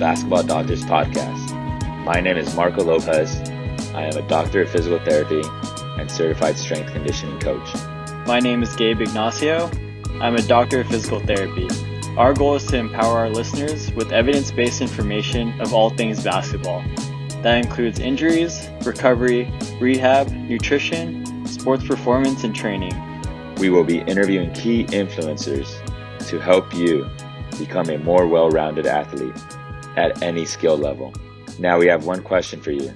Basketball Doctors Podcast. My name is Marco Lopez. I am a doctor of physical therapy and certified strength conditioning coach. My name is Gabe Ignacio. I'm a doctor of physical therapy. Our goal is to empower our listeners with evidence based information of all things basketball. That includes injuries, recovery, rehab, nutrition, sports performance, and training. We will be interviewing key influencers to help you become a more well rounded athlete at any skill level. Now we have one question for you.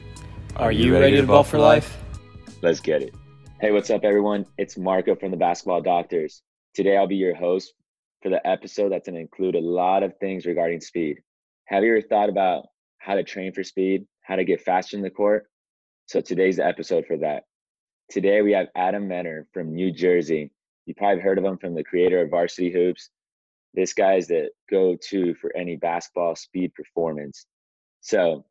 Are you ready to ball for life? Let's get it. Hey, what's up, everyone? It's Marco from the Basketball Doctors. Today I'll be your host for the episode that's going to include a lot of things regarding speed. Have you ever thought about how to train for speed, how to get faster in the court? So today's the episode for that. Today we have Adam Menner from New Jersey. You probably heard of him from the creator of Varsity Hoops. This guy's the go-to for any basketball speed performance. So,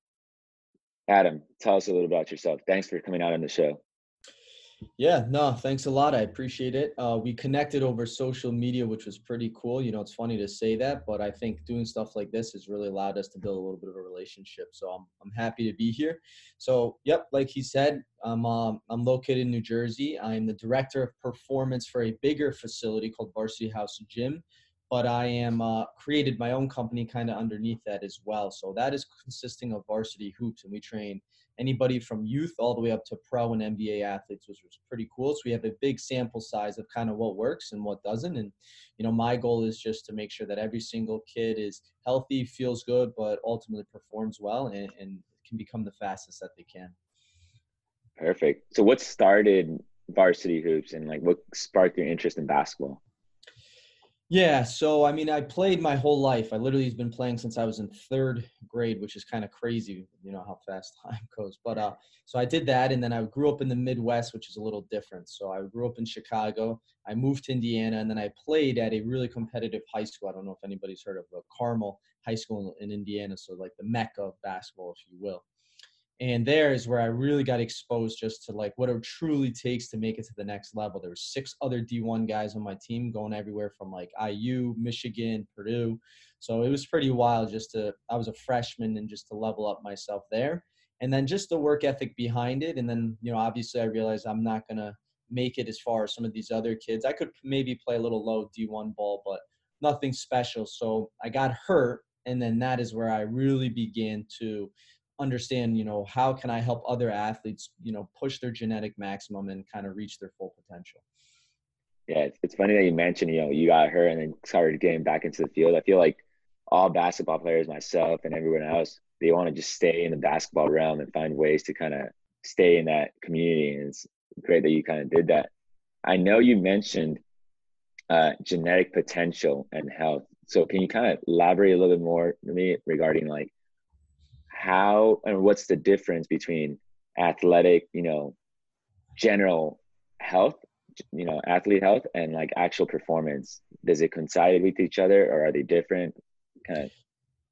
Adam, tell us a little about yourself. Thanks for coming out on the show. Yeah, no, thanks a lot. I appreciate it. Uh, we connected over social media, which was pretty cool. You know, it's funny to say that, but I think doing stuff like this has really allowed us to build a little bit of a relationship. So I'm, I'm happy to be here. So, yep, like he said, I'm, um, I'm located in New Jersey. I'm the director of performance for a bigger facility called Varsity House Gym, but I am uh, created my own company kind of underneath that as well. So that is consisting of Varsity Hoops, and we train anybody from youth all the way up to pro and NBA athletes, which was pretty cool. So we have a big sample size of kind of what works and what doesn't. And, you know, my goal is just to make sure that every single kid is healthy, feels good, but ultimately performs well and, and can become the fastest that they can. Perfect. So what started varsity hoops and like what sparked your interest in basketball? Yeah, so I mean, I played my whole life. I literally have been playing since I was in third grade, which is kind of crazy, you know how fast time goes. But uh, so I did that, and then I grew up in the Midwest, which is a little different. So I grew up in Chicago. I moved to Indiana, and then I played at a really competitive high school. I don't know if anybody's heard of a Carmel High School in Indiana, so like the mecca of basketball, if you will and there is where i really got exposed just to like what it truly takes to make it to the next level. There were six other d1 guys on my team going everywhere from like iu michigan purdue. So it was pretty wild just to i was a freshman and just to level up myself there. And then just the work ethic behind it. And then you know obviously i realized i'm not going to make it as far as some of these other kids. I could maybe play a little low d1 ball but nothing special. So i got hurt and then that is where i really began to understand you know how can i help other athletes you know push their genetic maximum and kind of reach their full potential? Yeah it's funny that you mentioned you know you got hurt and then started getting back into the field. I feel like all basketball players myself and everyone else they want to just stay in the basketball realm and find ways to kind of stay in that community and it's great that you kind of did that. I know you mentioned uh, genetic potential and health. So can you kind of elaborate a little bit more to me regarding like how and what's the difference between athletic, you know, general health, you know, athlete health and like actual performance? Does it coincide with each other or are they different? Kind of.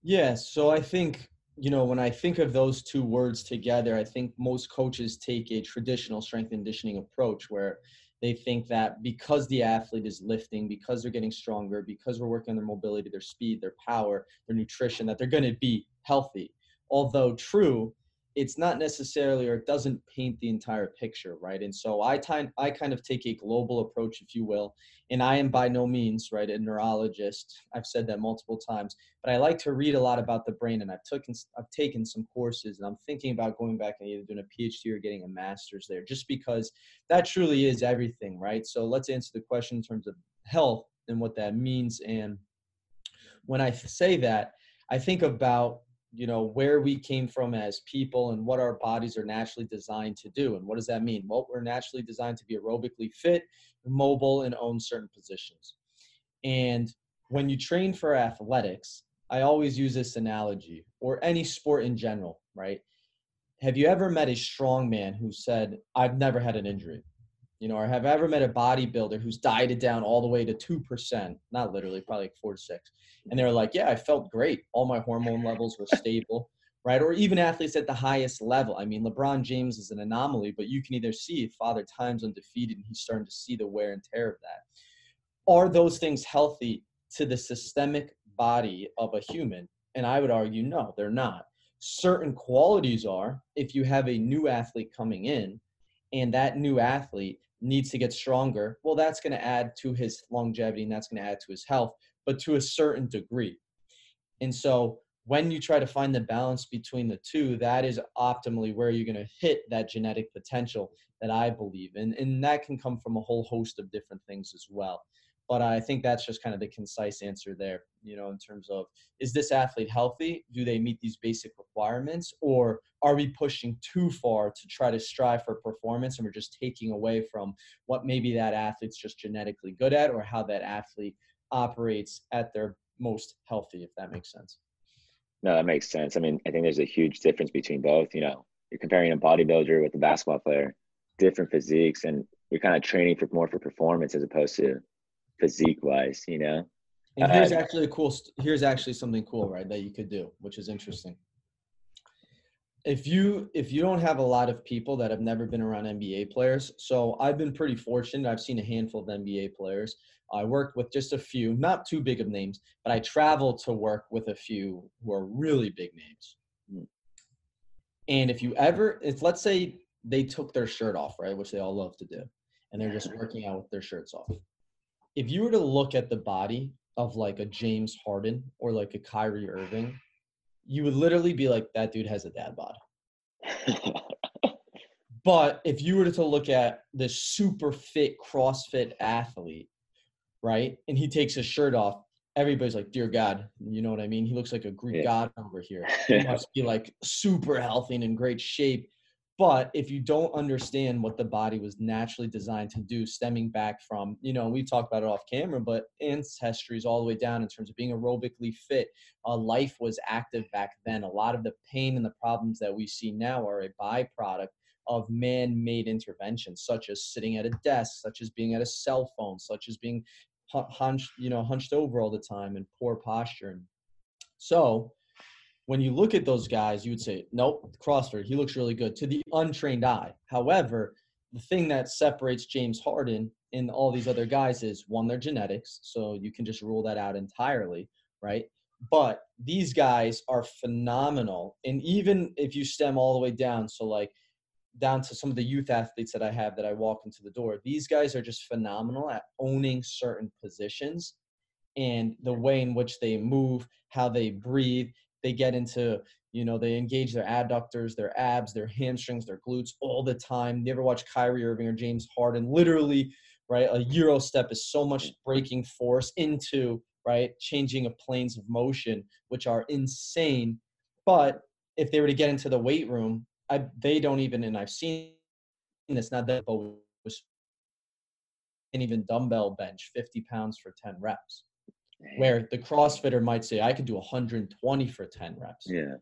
Yeah. So I think, you know, when I think of those two words together, I think most coaches take a traditional strength and conditioning approach where they think that because the athlete is lifting, because they're getting stronger, because we're working on their mobility, their speed, their power, their nutrition, that they're going to be healthy although true, it's not necessarily or it doesn't paint the entire picture, right? And so I I kind of take a global approach, if you will, and I am by no means right a neurologist. I've said that multiple times, but I like to read a lot about the brain, and I've taken I've taken some courses, and I'm thinking about going back and either doing a PhD or getting a master's there, just because that truly is everything, right? So let's answer the question in terms of health and what that means. And when I say that, I think about you know where we came from as people and what our bodies are naturally designed to do. And what does that mean? Well we're naturally designed to be aerobically fit mobile and own certain positions. And when you train for athletics i always use this analogy or any sport in general right? Have you ever met a strong man who said i've never had an injury you know, or have ever met a bodybuilder who's dieted down all the way to 2%, not literally, probably like four to six. And they were like, yeah, I felt great. All my hormone levels were stable, right? Or even athletes at the highest level. I mean, LeBron James is an anomaly, but you can either see Father Time's undefeated and he's starting to see the wear and tear of that. Are those things healthy to the systemic body of a human? And I would argue, no, they're not. Certain qualities are if you have a new athlete coming in and that new athlete needs to get stronger, well, that's going to add to his longevity and that's going to add to his health, but to a certain degree. And so when you try to find the balance between the two, that is optimally where you're going to hit that genetic potential that I believe. And, and that can come from a whole host of different things as well. But I think that's just kind of the concise answer there, you know, in terms of is this athlete healthy? Do they meet these basic requirements? Or are we pushing too far to try to strive for performance and we're just taking away from what maybe that athlete's just genetically good at or how that athlete operates at their most healthy, if that makes sense? No, that makes sense. I mean, I think there's a huge difference between both. You know, you're comparing a bodybuilder with a basketball player, different physiques, and you're kind of training for more for performance as opposed to physique wise. You know. And here's uh, actually a cool. Here's actually something cool, right? That you could do, which is interesting. If you if you don't have a lot of people that have never been around NBA players, so I've been pretty fortunate. I've seen a handful of NBA players I worked with just a few, not too big of names, but I traveled to work with a few who are really big names. Hmm. And if you ever, if let's say they took their shirt off, right, which they all love to do, and they're just working out with their shirts off. If you were to look at the body of like a James Harden or like a Kyrie Irving, you would literally be like, that dude has a dad bod. but if you were to look at the super fit CrossFit athlete right? And he takes his shirt off. Everybody's like, "Dear God," you know what I mean? He looks like a Greek yeah. god over here. He must be like super healthy and in great shape. But if you don't understand what the body was naturally designed to do, stemming back from, you know, we've talked about it off camera, but ancestries all the way down in terms of being aerobically fit, uh, life was active back then. A lot of the pain and the problems that we see now are a byproduct of man-made interventions, such as sitting at a desk, such as being at a cell phone, such as being hunched, you know, hunched over all the time and poor posture. So when you look at those guys, you would say, nope, CrossFit, he looks really good to the untrained eye. However, the thing that separates James Harden and all these other guys is one, their genetics. So you can just rule that out entirely, right? But these guys are phenomenal. And even if you stem all the way down, so like down to some of the youth athletes that I have that I walk into the door. These guys are just phenomenal at owning certain positions and the way in which they move, how they breathe. They get into, you know, they engage their adductors, their abs, their hamstrings, their glutes all the time. You ever watch Kyrie Irving or James Harden? Literally, right? A Euro step is so much breaking force into, right? Changing of planes of motion, which are insane. But if they were to get into the weight room, I they don't even, and I've seen this not that, but was and even dumbbell bench 50 pounds for 10 reps. Where the CrossFitter might say, I could do 120 for 10 reps. Yeah.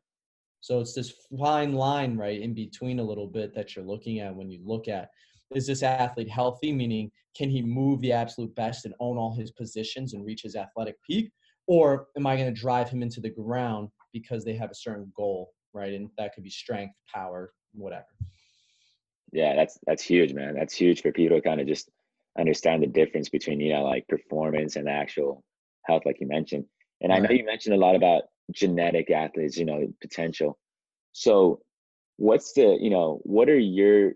So it's this fine line, right, in between a little bit that you're looking at when you look at is this athlete healthy? Meaning, can he move the absolute best and own all his positions and reach his athletic peak? Or am I going to drive him into the ground because they have a certain goal right? And that could be strength, power, whatever. Yeah, that's that's huge, man. That's huge for people to kind of just understand the difference between you know like performance and actual health, like you mentioned. And right. I know you mentioned a lot about genetic athletes, you know, potential. So, what's the you know what are your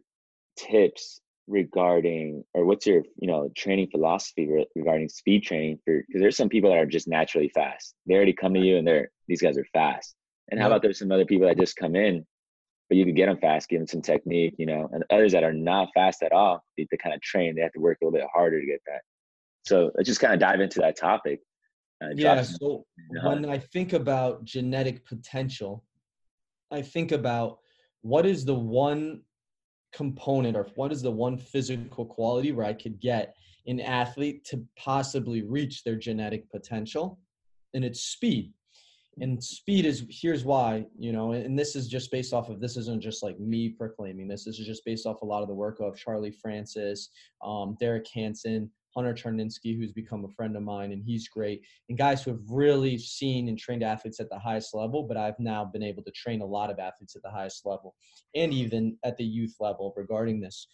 tips regarding or what's your you know training philosophy re- regarding speed training for because there's some people that are just naturally fast they already come to you and they're these guys are fast and how about there's some other people that just come in, but you can get them fast, give them some technique, you know, and others that are not fast at all, they, to kind of train, they have to work a little bit harder to get that. So let's just kind of dive into that topic. Uh, yeah. So when I think about genetic potential, I think about what is the one component or what is the one physical quality where I could get an athlete to possibly reach their genetic potential, and it's speed. And speed is here's why you know and this is just based off of this isn't just like me proclaiming. This this is just based off a lot of the work of charlie francis um, derek hansen hunter Charneski, who's become a friend of mine and he's great and guys who have really seen and trained athletes at the highest level but i've now been able to train a lot of athletes at the highest level and even at the youth level regarding this.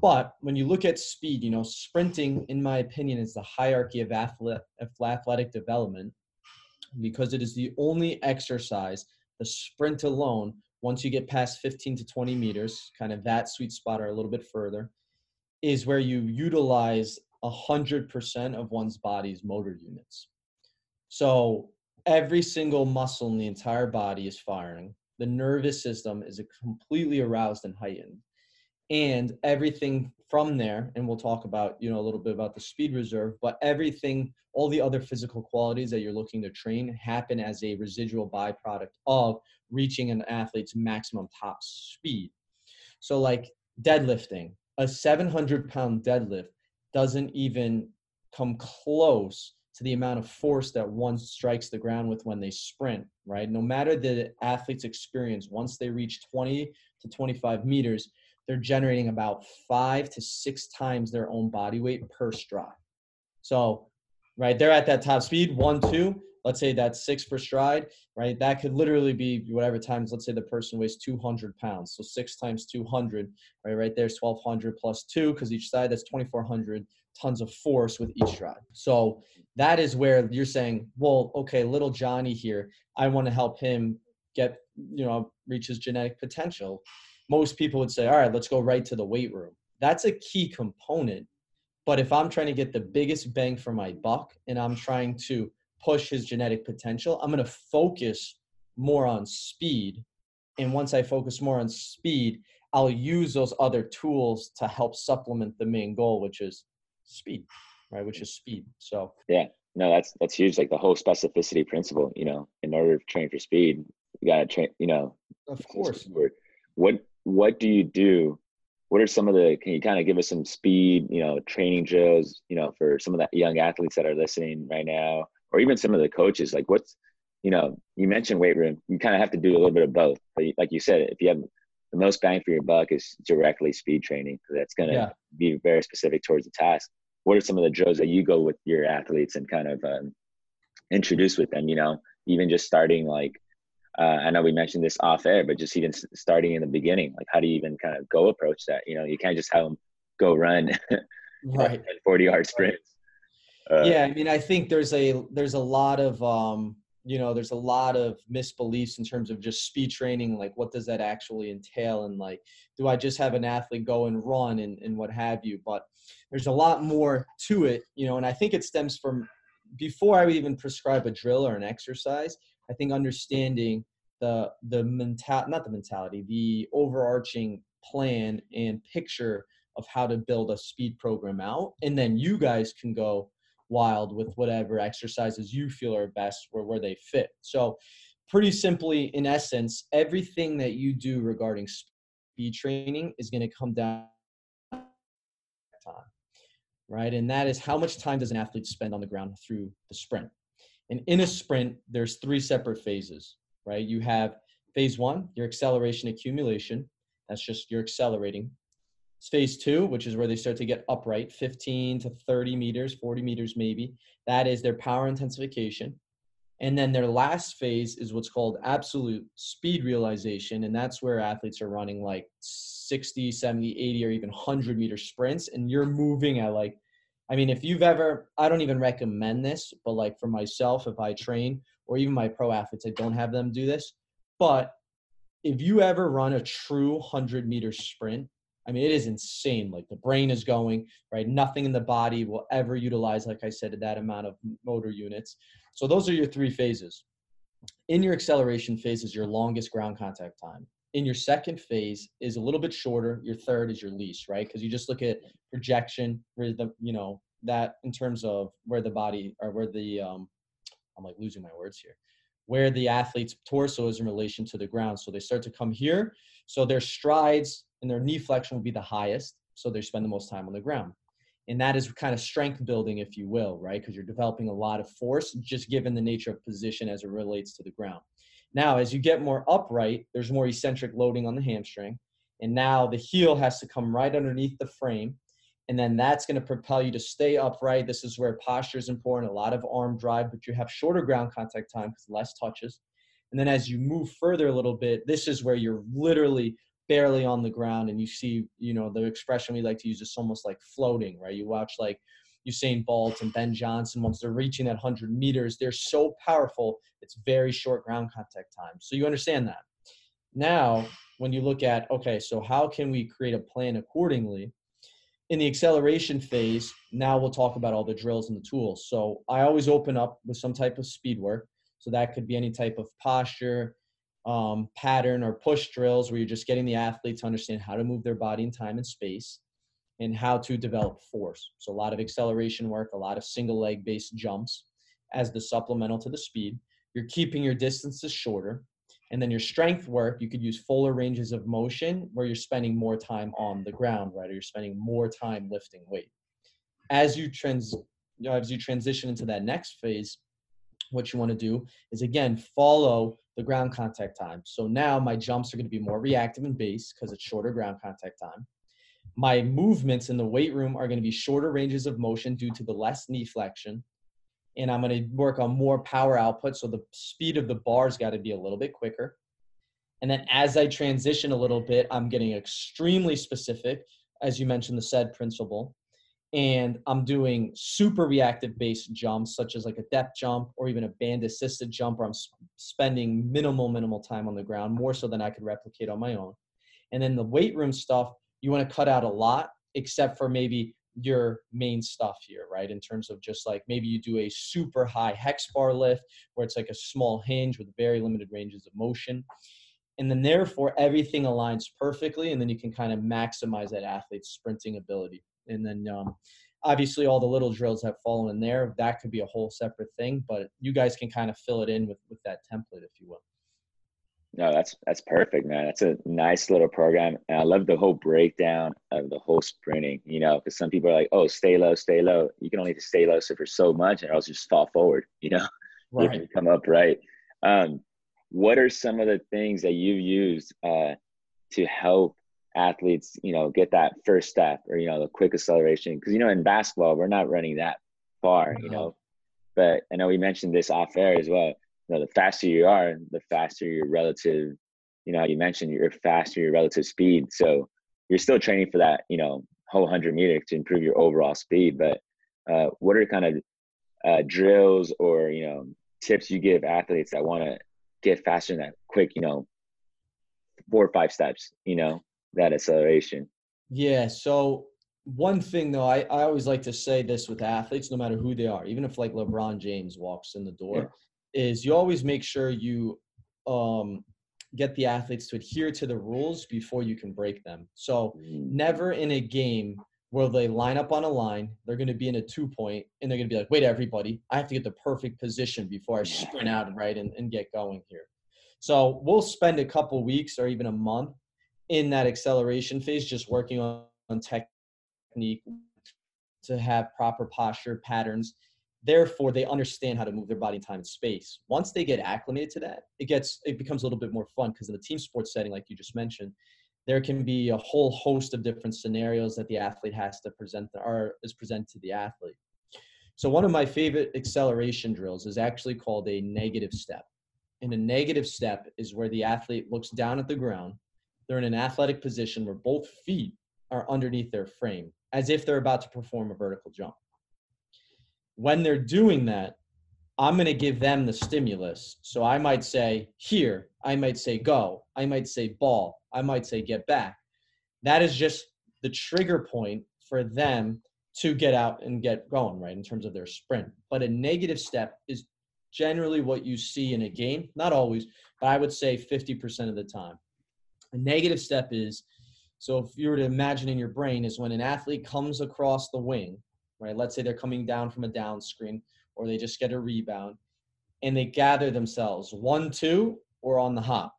But when you look at speed you know sprinting in my opinion is the hierarchy of athletic development because it is the only exercise, the sprint alone, once you get past 15 to 20 meters, kind of that sweet spot or a little bit further, is where you utilize 100% of one's body's motor units. So every single muscle in the entire body is firing. The nervous system is completely aroused and heightened. And everything from there, and we'll talk about, you know, a little bit about the speed reserve, but everything, all the other physical qualities that you're looking to train happen as a residual byproduct of reaching an athlete's maximum top speed. So, like deadlifting, a 700 pound deadlift doesn't even come close to the amount of force that one strikes the ground with when they sprint, right? No matter the athlete's experience, once they reach 20 to 25 meters, they're generating about five to six times their own body weight per stride. So, right, they're at that top speed, one, two, let's say that's six per stride, right? That could literally be whatever times, let's say the person weighs 200 pounds. So six times 200, right? Right there's 1200 plus two, because each side that's 2400 tons of force with each stride. So that is where you're saying, well, okay, little Johnny here, I want to help him get, you know, reach his genetic potential. Most people would say, all right, let's go right to the weight room. That's a key component. But if I'm trying to get the biggest bang for my buck and I'm trying to push his genetic potential, I'm going to focus more on speed. And once I focus more on speed, I'll use those other tools to help supplement the main goal, which is speed, right? Which is speed. So yeah, no, that's that's huge. Like the whole specificity principle. You know, in order to train for speed, you gotta train. You know, of course. What what do you do? What are some of the? Can you kind of give us some speed? You know, training drills. You know, for some of the young athletes that are listening right now or even some of the coaches like what's you know you mentioned weight room you kind of have to do a little bit of both but like you said if you have the most bang for your buck is directly speed training because that's going to yeah. be very specific towards the task. What are some of the drills that you go with your athletes and kind of um, introduce with them you know even just starting like uh, i know we mentioned this off air but just even starting in the beginning like how do you even kind of go approach that? You know you can't just have them go run right. 40 yard sprints uh, yeah, I mean, I think there's a there's a lot of um, you know there's a lot of misbeliefs in terms of just speed training. Like, what does that actually entail? And like, do I just have an athlete go and run and and what have you? But there's a lot more to it, you know. And I think it stems from before I would even prescribe a drill or an exercise. I think understanding the the mental not the mentality, the overarching plan and picture of how to build a speed program out, and then you guys can go wild with whatever exercises you feel are best or where they fit. So, pretty simply, in essence, everything that you do regarding speed training is going to come down time, right? And that is how much time does an athlete spend on the ground through the sprint? And in a sprint, there's three separate phases, right? You have phase one, your acceleration accumulation. That's just you're accelerating. Phase two, which is where they start to get upright, 15 to 30 meters, 40 meters maybe. That is their power intensification. And then their last phase is what's called absolute speed realization. And that's where athletes are running like 60, 70, 80, or even 100 meter sprints. And you're moving at like, I mean, if you've ever, I don't even recommend this, but like for myself, if I train or even my pro athletes, I don't have them do this. But if you ever run a true 100 meter sprint, I mean, it is insane. Like the brain is going, right? Nothing in the body will ever utilize, like I said, that amount of motor units. So those are your three phases. In your acceleration phase is your longest ground contact time. In your second phase is a little bit shorter. Your third is your least, right? Because you just look at projection, where the, you know, that in terms of where the body or where the, um, I'm like losing my words here, where the athlete's torso is in relation to the ground. So they start to come here. So their strides and their knee flexion will be the highest. So they spend the most time on the ground. And that is kind of strength building, if you will, right? Because you're developing a lot of force just given the nature of position as it relates to the ground. Now, as you get more upright, there's more eccentric loading on the hamstring. And now the heel has to come right underneath the frame. And then that's going to propel you to stay upright. This is where posture is important, a lot of arm drive, but you have shorter ground contact time because less touches. And then as you move further a little bit, this is where you're literally barely on the ground and you see you know the expression we like to use is almost like floating right you watch like Usain Bolt and Ben Johnson, once they're reaching that 100 meters, they're so powerful, it's very short ground contact time. So you understand that. Now, when you look at, okay, so how can we create a plan accordingly? In the acceleration phase, now we'll talk about all the drills and the tools. So I always open up with some type of speed work. So that could be any type of posture, um, pattern, or push drills where you're just getting the athlete to understand how to move their body in time and space and how to develop force. So a lot of acceleration work, a lot of single leg based jumps as the supplemental to the speed. You're keeping your distances shorter. And then your strength work, you could use fuller ranges of motion where you're spending more time on the ground, right? Or you're spending more time lifting weight. As you trans you know, as you transition into that next phase, what you want to do is again follow the ground contact time. So now my jumps are going to be more reactive and base because it's shorter ground contact time my movements in the weight room are going to be shorter ranges of motion due to the less knee flexion. And I'm going to work on more power output. So the speed of the bars got to be a little bit quicker. And then as I transition a little bit, I'm getting extremely specific, as you mentioned, the SAID principle. And I'm doing super reactive based jumps, such as like a depth jump or even a band assisted jump, where I'm spending minimal, minimal time on the ground, more so than I could replicate on my own. And then the weight room stuff, you want to cut out a lot except for maybe your main stuff here, right? In terms of just like maybe you do a super high hex bar lift where it's like a small hinge with very limited ranges of motion. And then therefore everything aligns perfectly and then you can kind of maximize that athlete's sprinting ability. And then um, obviously all the little drills that fall in there, that could be a whole separate thing, but you guys can kind of fill it in with, with that template if you will. No, that's that's perfect, man. That's a nice little program, and I love the whole breakdown of the whole sprinting. You know, because some people are like, "Oh, stay low, stay low." You can only stay low so for so much, and else just fall forward. You know, right. you can come up right. Um, what are some of the things that you've used uh, to help athletes, you know, get that first step or you know the quick acceleration? Because you know, in basketball, we're not running that far. You know, but I know we mentioned this off air as well you know, the faster you are, the faster your relative, you know, you mentioned you're faster your relative speed. So you're still training for that, you know, whole hundred meter to improve your overall speed. But uh, what are kind of uh, drills or you know tips you give athletes that want to get faster in that quick, you know, four or five steps, you know, that acceleration? Yeah. So one thing though, I, I always like to say this with athletes, no matter who they are, even if like LeBron James walks in the door, is you always make sure you um, get the athletes to adhere to the rules before you can break them. So mm. never in a game where they line up on a line, they're going to be in a two point, and they're going to be like, wait, everybody, I have to get the perfect position before I sprint out right and, and get going here. So we'll spend a couple weeks or even a month in that acceleration phase just working on, on technique to have proper posture patterns. Therefore they understand how to move their body in time and space. Once they get acclimated to that it gets it becomes a little bit more fun because in the team sports setting like you just mentioned there can be a whole host of different scenarios that the athlete has to present or is presented to the athlete. So one of my favorite acceleration drills is actually called a negative step. And a negative step is where the athlete looks down at the ground they're in an athletic position where both feet are underneath their frame as if they're about to perform a vertical jump when they're doing that, I'm going to give them the stimulus. So I might say, here, I might say, go, I might say, ball, I might say, get back. That is just the trigger point for them to get out and get going, right, in terms of their sprint. But a negative step is generally what you see in a game, not always, but I would say 50% of the time. A negative step is so if you were to imagine in your brain, is when an athlete comes across the wing right? Let's say they're coming down from a down screen or they just get a rebound and they gather themselves one, two, or on the hop.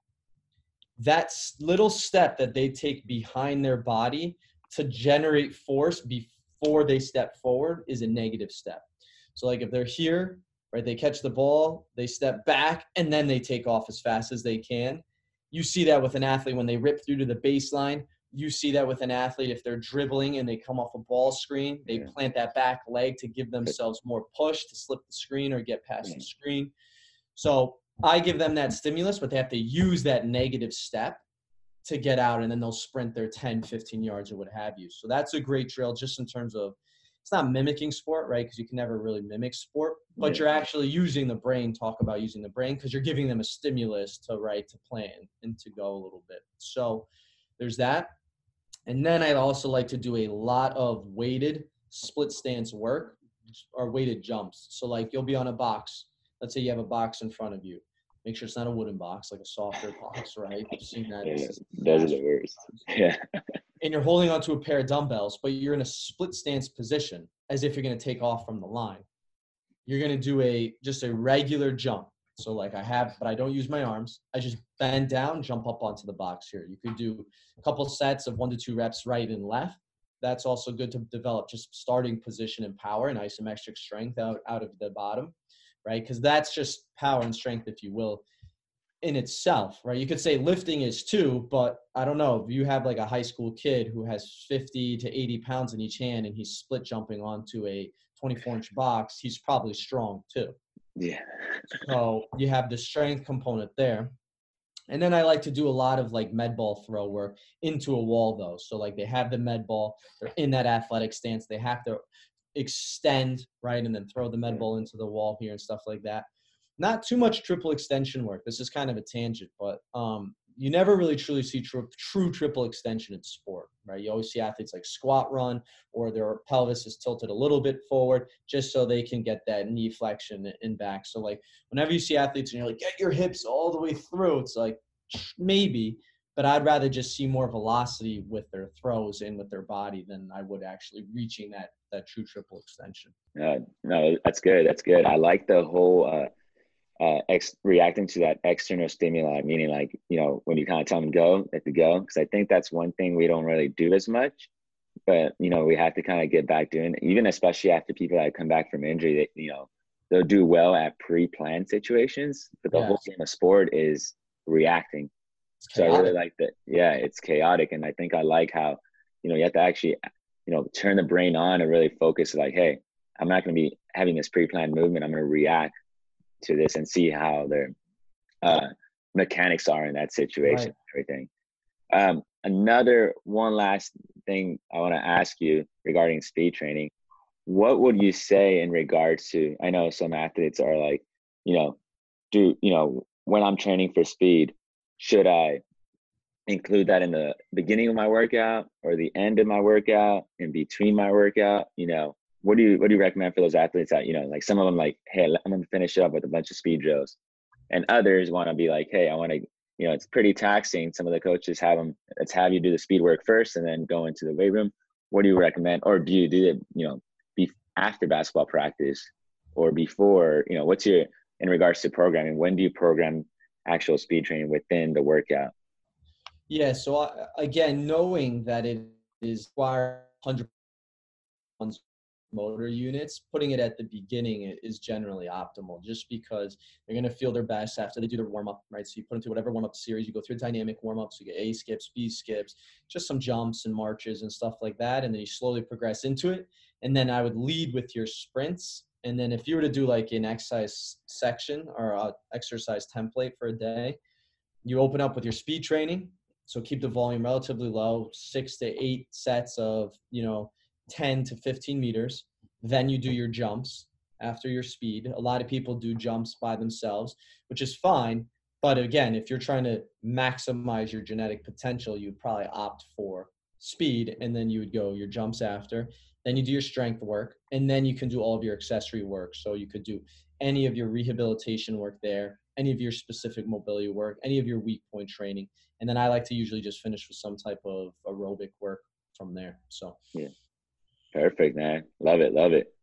That little step that they take behind their body to generate force before they step forward is a negative step. So, like if they're here, right, they catch the ball, they step back, and then they take off as fast as they can. You see that with an athlete when they rip through to the baseline you see that with an athlete if they're dribbling and they come off a ball screen, they yeah. plant that back leg to give themselves more push to slip the screen or get past yeah. the mm. screen. So I give them that stimulus, but they have to use that negative step to get out and then they'll sprint their 10, 15 yards or what have you. So that's a great drill just in terms of it's not mimicking sport, right? Because you can never really mimic sport, but yeah. you're actually using the brain. Talk about using the brain because you're giving them a stimulus to right to plan and to go a little bit. So there's that. And then I also like to do a lot of weighted split stance work or weighted jumps. So like you'll be on a box. Let's say you have a box in front of you. Make sure it's not a wooden box, like a softer box, right? You've seen that. Yeah, those are the worst. Yeah. And you're holding onto a pair of dumbbells, but you're in a split stance position as if you're going to take off from the line. You're going to do a just a regular jump. So like I have, but I don't use my arms. I just bend down, jump up onto the box here. You could do a couple sets of one to two reps right and left. That's also good to develop just starting position and power and isometric strength out, out of the bottom, right? Because that's just power and strength, if you will, in itself, right? You could say lifting is too, but I don't know. If you have like a high school kid who has 50 to 80 pounds in each hand and he's split jumping onto a 24 inch box, he's probably strong too. Yeah. so you have the strength component there. And then I like to do a lot of like med ball throw work into a wall though. So like they have the med ball, they're in that athletic stance. They have to extend, right? And then throw the med mm. ball into the wall here and stuff like that. Not too much triple extension work. This is kind of a tangent, but um, you never really truly see true, true triple extension in sport, right? You always see athletes like squat run or their pelvis is tilted a little bit forward just so they can get that knee flexion and back. So like whenever you see athletes and you're like, get your hips all the way through, it's like maybe, but I'd rather just see more velocity with their throws and with their body than I would actually reaching that that true triple extension. Uh, no, that's good. That's good. I like the whole uh, uh, ex- reacting to that external stimuli, meaning like, you know, when you kind of tell them go, let the go. Cause I think that's one thing we don't really do as much, but you know, we have to kind of get back doing even especially after people that come back from injury, that, you know, they'll do well at pre-planned situations, but the whole game of sport is reacting. So I really like that. Yeah, it's chaotic. And I think I like how, you know, you have to actually, you know, turn the brain on and really focus like, Hey, I'm not going to be having this pre-planned movement. I'm going to react to this and see how their uh, mechanics are in that situation right. everything. Um, another one last thing I want to ask you regarding speed training. What would you say in regards to? I know some athletes are like, you know, do you know when I'm training for speed, should I include that in the beginning of my workout or the end of my workout, in between my workout? You know, what do you what do you recommend for those athletes that you know like some of them like hey i'm gonna finish up with a bunch of speed drills. And others want to be like hey i want to you know it's pretty taxing. Some of the coaches have them let's have you do the speed work first and then go into the weight room. What do you recommend? Or do you do it you know be after basketball practice or before you know what's your in regards to programming when do you program actual speed training within the workout? Yeah so I, again knowing that it is required 100 motor units, putting it at the beginning is generally optimal just because they're going to feel their best after they do their warm up, right? So you put into whatever warm up series, you go through dynamic warm ups, you get A skips, B skips, just some jumps and marches and stuff like that. And then you slowly progress into it. And then I would lead with your sprints. And then if you were to do like an exercise section or exercise template for a day, you open up with your speed training. So keep the volume relatively low, six to eight sets of, you know, 10 to 15 meters. Then you do your jumps after your speed. A lot of people do jumps by themselves, which is fine. But again, if you're trying to maximize your genetic potential, you'd probably opt for speed and then you would go your jumps after. Then you do your strength work and then you can do all of your accessory work. So you could do any of your rehabilitation work there, any of your specific mobility work, any of your weak point training. And then I like to usually just finish with some type of aerobic work from there. So, yeah. Perfect, man. Love it. Love it.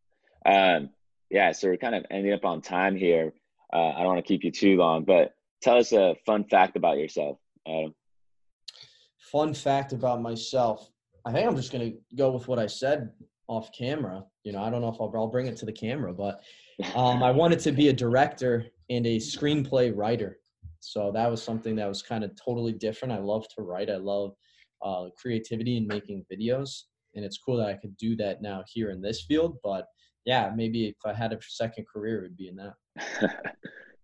Um, yeah, so we're kind of ending up on time here. Uh, I don't want to keep you too long, but tell us a fun fact about yourself, Adam. Fun fact about myself. I think I'm just going to go with what I said off camera. You know, I don't know if I'll, I'll bring it to the camera, but um, I wanted to be a director and a screenplay writer. So that was something that was kind of totally different. I love to write. I love uh, creativity and making videos and it's cool that I could do that now here in this field. But yeah, maybe if I had a second career, it would be in that.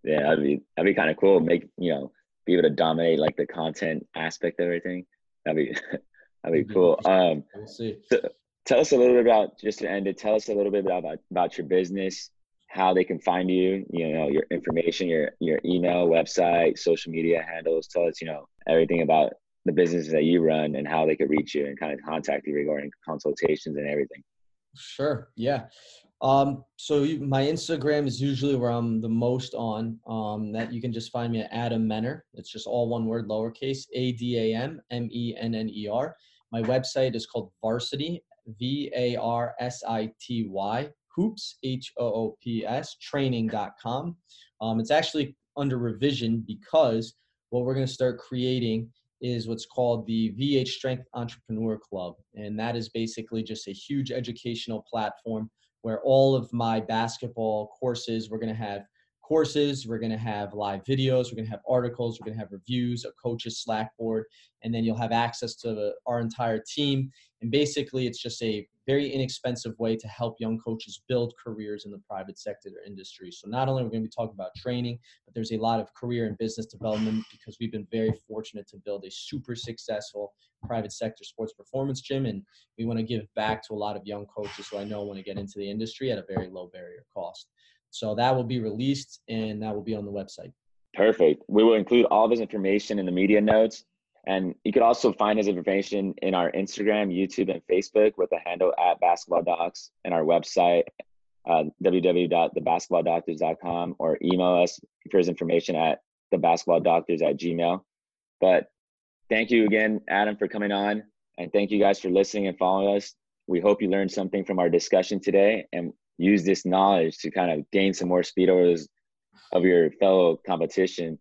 yeah, that'd be that'd be kind of cool. Make you know, be able to dominate like the content aspect of everything. That'd be that'd be cool. Um, we'll see. So, tell us a little bit about just to end it. Tell us a little bit about about your business, how they can find you. You know, your information, your your email, website, social media handles. Tell us, you know, everything about the business that you run and how they could reach you and kind of contact you regarding consultations and everything. Sure. Yeah. Um, so you, my Instagram is usually where I'm the most on. Um, that you can just find me at Adam Menner. It's just all one word, lowercase A D A M M E N N E R. My website is called Varsity V A R S I T Y hoops H O O P S training.com. Um, it's actually under revision because what we're going to start creating is what's called the VH Strength Entrepreneur Club. And that is basically just a huge educational platform where all of my basketball courses, we're going to have courses, we're going to have live videos, we're going to have articles, we're going to have reviews, a coach's Slack board, and then you'll have access to our entire team. And basically, it's just a very inexpensive way to help young coaches build careers in the private sector industry. So not only are we going to be talking about training, but there's a lot of career and business development because we've been very fortunate to build a super successful private sector sports performance gym, and we want to give back to a lot of young coaches who I know want to get into the industry at a very low barrier cost. So that will be released and that will be on the website. Perfect. We will include all of his information in the media notes. And you could also find his information in our Instagram, YouTube, and Facebook with the handle at basketball docs and our website, uh, www.thebasketballdoctors.com, or email us for his information at thebasketballdoctors at gmail. But thank you again, Adam, for coming on. And thank you guys for listening and following us. We hope you learned something from our discussion today. And use this knowledge to kind of gain some more speed over those of your fellow competition.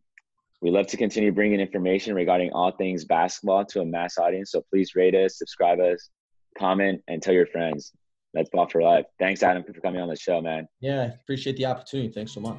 We love to continue bringing information regarding all things basketball to a mass audience. So please rate us, subscribe us, comment, and tell your friends. That's ball for life. Thanks, Adam, for coming on the show, man. Yeah, appreciate the opportunity. Thanks so much.